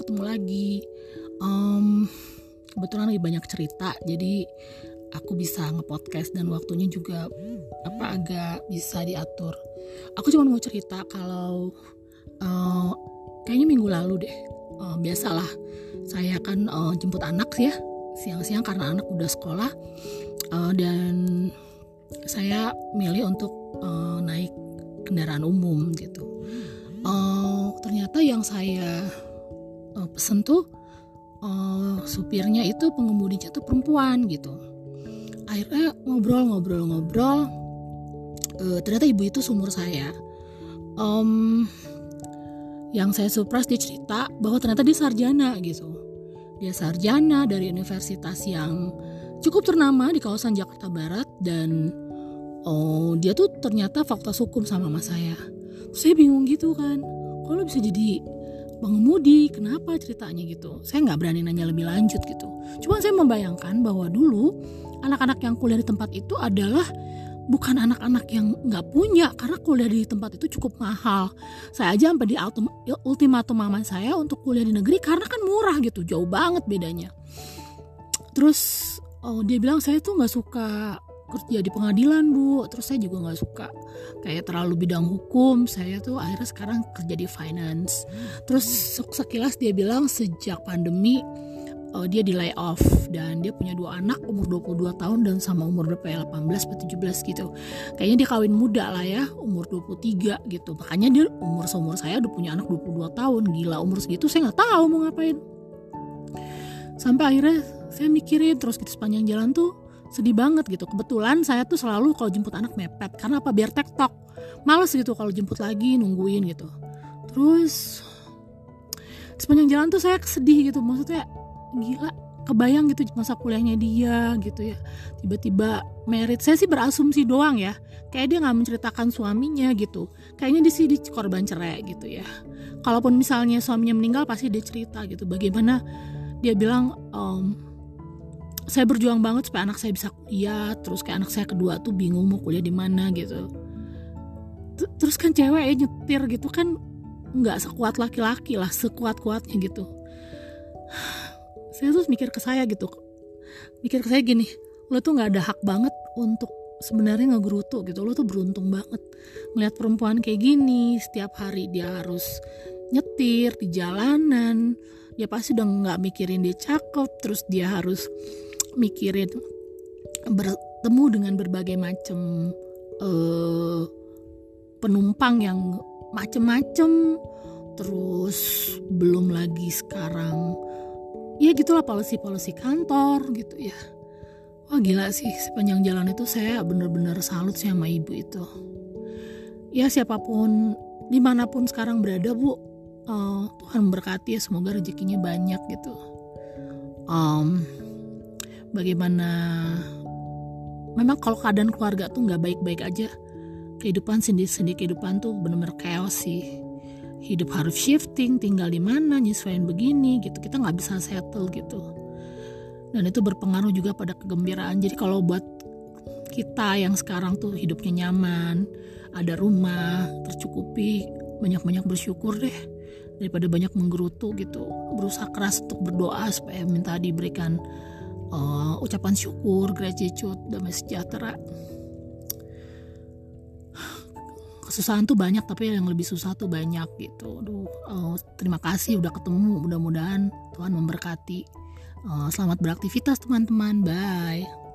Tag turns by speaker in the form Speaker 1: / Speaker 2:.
Speaker 1: ketemu lagi. Um, kebetulan lagi banyak cerita, jadi aku bisa ngepodcast dan waktunya juga apa agak bisa diatur. Aku cuma mau cerita kalau uh, kayaknya minggu lalu deh, uh, biasalah saya kan uh, jemput anak ya siang-siang karena anak udah sekolah uh, dan saya milih untuk uh, naik kendaraan umum gitu. Uh, ternyata yang saya uh, pesen tuh uh, supirnya itu pengemudinya tuh perempuan gitu. Akhirnya ngobrol-ngobrol-ngobrol, uh, ternyata ibu itu sumur saya. Um, yang saya surprise dia cerita bahwa ternyata dia sarjana gitu. Dia sarjana dari universitas yang cukup ternama di kawasan Jakarta Barat dan oh dia tuh ternyata fakultas hukum sama mas saya. saya bingung gitu kan, kalau bisa jadi pengemudi, kenapa ceritanya gitu? Saya nggak berani nanya lebih lanjut gitu. Cuma saya membayangkan bahwa dulu anak-anak yang kuliah di tempat itu adalah bukan anak-anak yang nggak punya karena kuliah di tempat itu cukup mahal. Saya aja sampai di ultimatum mama saya untuk kuliah di negeri karena kan murah gitu, jauh banget bedanya. Terus oh, dia bilang saya tuh nggak suka kerja di pengadilan bu. Terus saya juga nggak suka kayak terlalu bidang hukum. Saya tuh akhirnya sekarang kerja di finance. Terus sekilas dia bilang sejak pandemi uh, dia di lay off dan dia punya dua anak umur 22 tahun dan sama umur berapa ya 18 atau 17 gitu. Kayaknya dia kawin muda lah ya umur 23 gitu. Makanya dia umur seumur saya udah punya anak 22 tahun. Gila umur segitu saya nggak tahu mau ngapain. Sampai akhirnya saya mikirin terus gitu sepanjang jalan tuh sedih banget gitu. Kebetulan saya tuh selalu kalau jemput anak mepet. Karena apa? Biar tektok. Males gitu kalau jemput lagi nungguin gitu. Terus sepanjang jalan tuh saya sedih gitu. Maksudnya gila kebayang gitu masa kuliahnya dia gitu ya. Tiba-tiba merit. Saya sih berasumsi doang ya. Kayak dia nggak menceritakan suaminya gitu. Kayaknya di sini korban cerai gitu ya. Kalaupun misalnya suaminya meninggal pasti dia cerita gitu. Bagaimana dia bilang um, saya berjuang banget supaya anak saya bisa kuliah terus kayak anak saya kedua tuh bingung mau kuliah di mana gitu. Terus kan cewek ya nyetir gitu kan nggak sekuat laki-laki lah sekuat kuatnya gitu. Saya terus mikir ke saya gitu mikir ke saya gini lo tuh nggak ada hak banget untuk sebenarnya ngegerutu gitu lo tuh beruntung banget ngeliat perempuan kayak gini setiap hari dia harus nyetir di jalanan dia pasti udah nggak mikirin dia cakep terus dia harus mikirin bertemu dengan berbagai macam uh, penumpang yang macem-macem terus belum lagi sekarang ya gitulah polisi-polisi kantor gitu ya. Wah gila sih sepanjang jalan itu saya bener-bener salut sih sama ibu itu. Ya siapa pun di mana pun sekarang berada bu uh, Tuhan berkati ya semoga rezekinya banyak gitu. Um, bagaimana memang kalau keadaan keluarga tuh nggak baik-baik aja. Kehidupan sendiri-sendiri kehidupan tuh benar-benar chaos sih. Hidup harus shifting tinggal di mana nyesuaiin begini gitu. Kita nggak bisa settle gitu. Dan itu berpengaruh juga pada kegembiraan. Jadi kalau buat kita yang sekarang tuh hidupnya nyaman ada rumah tercukupi banyak-banyak bersyukur deh. Daripada banyak menggerutu gitu. Berusaha keras untuk berdoa supaya minta diberikan uh, ucapan syukur, gratitude, damai sejahtera. Kesusahan tuh banyak tapi yang lebih susah tuh banyak gitu. Aduh, uh, terima kasih udah ketemu. Mudah-mudahan Tuhan memberkati. Uh, selamat beraktivitas teman-teman. Bye.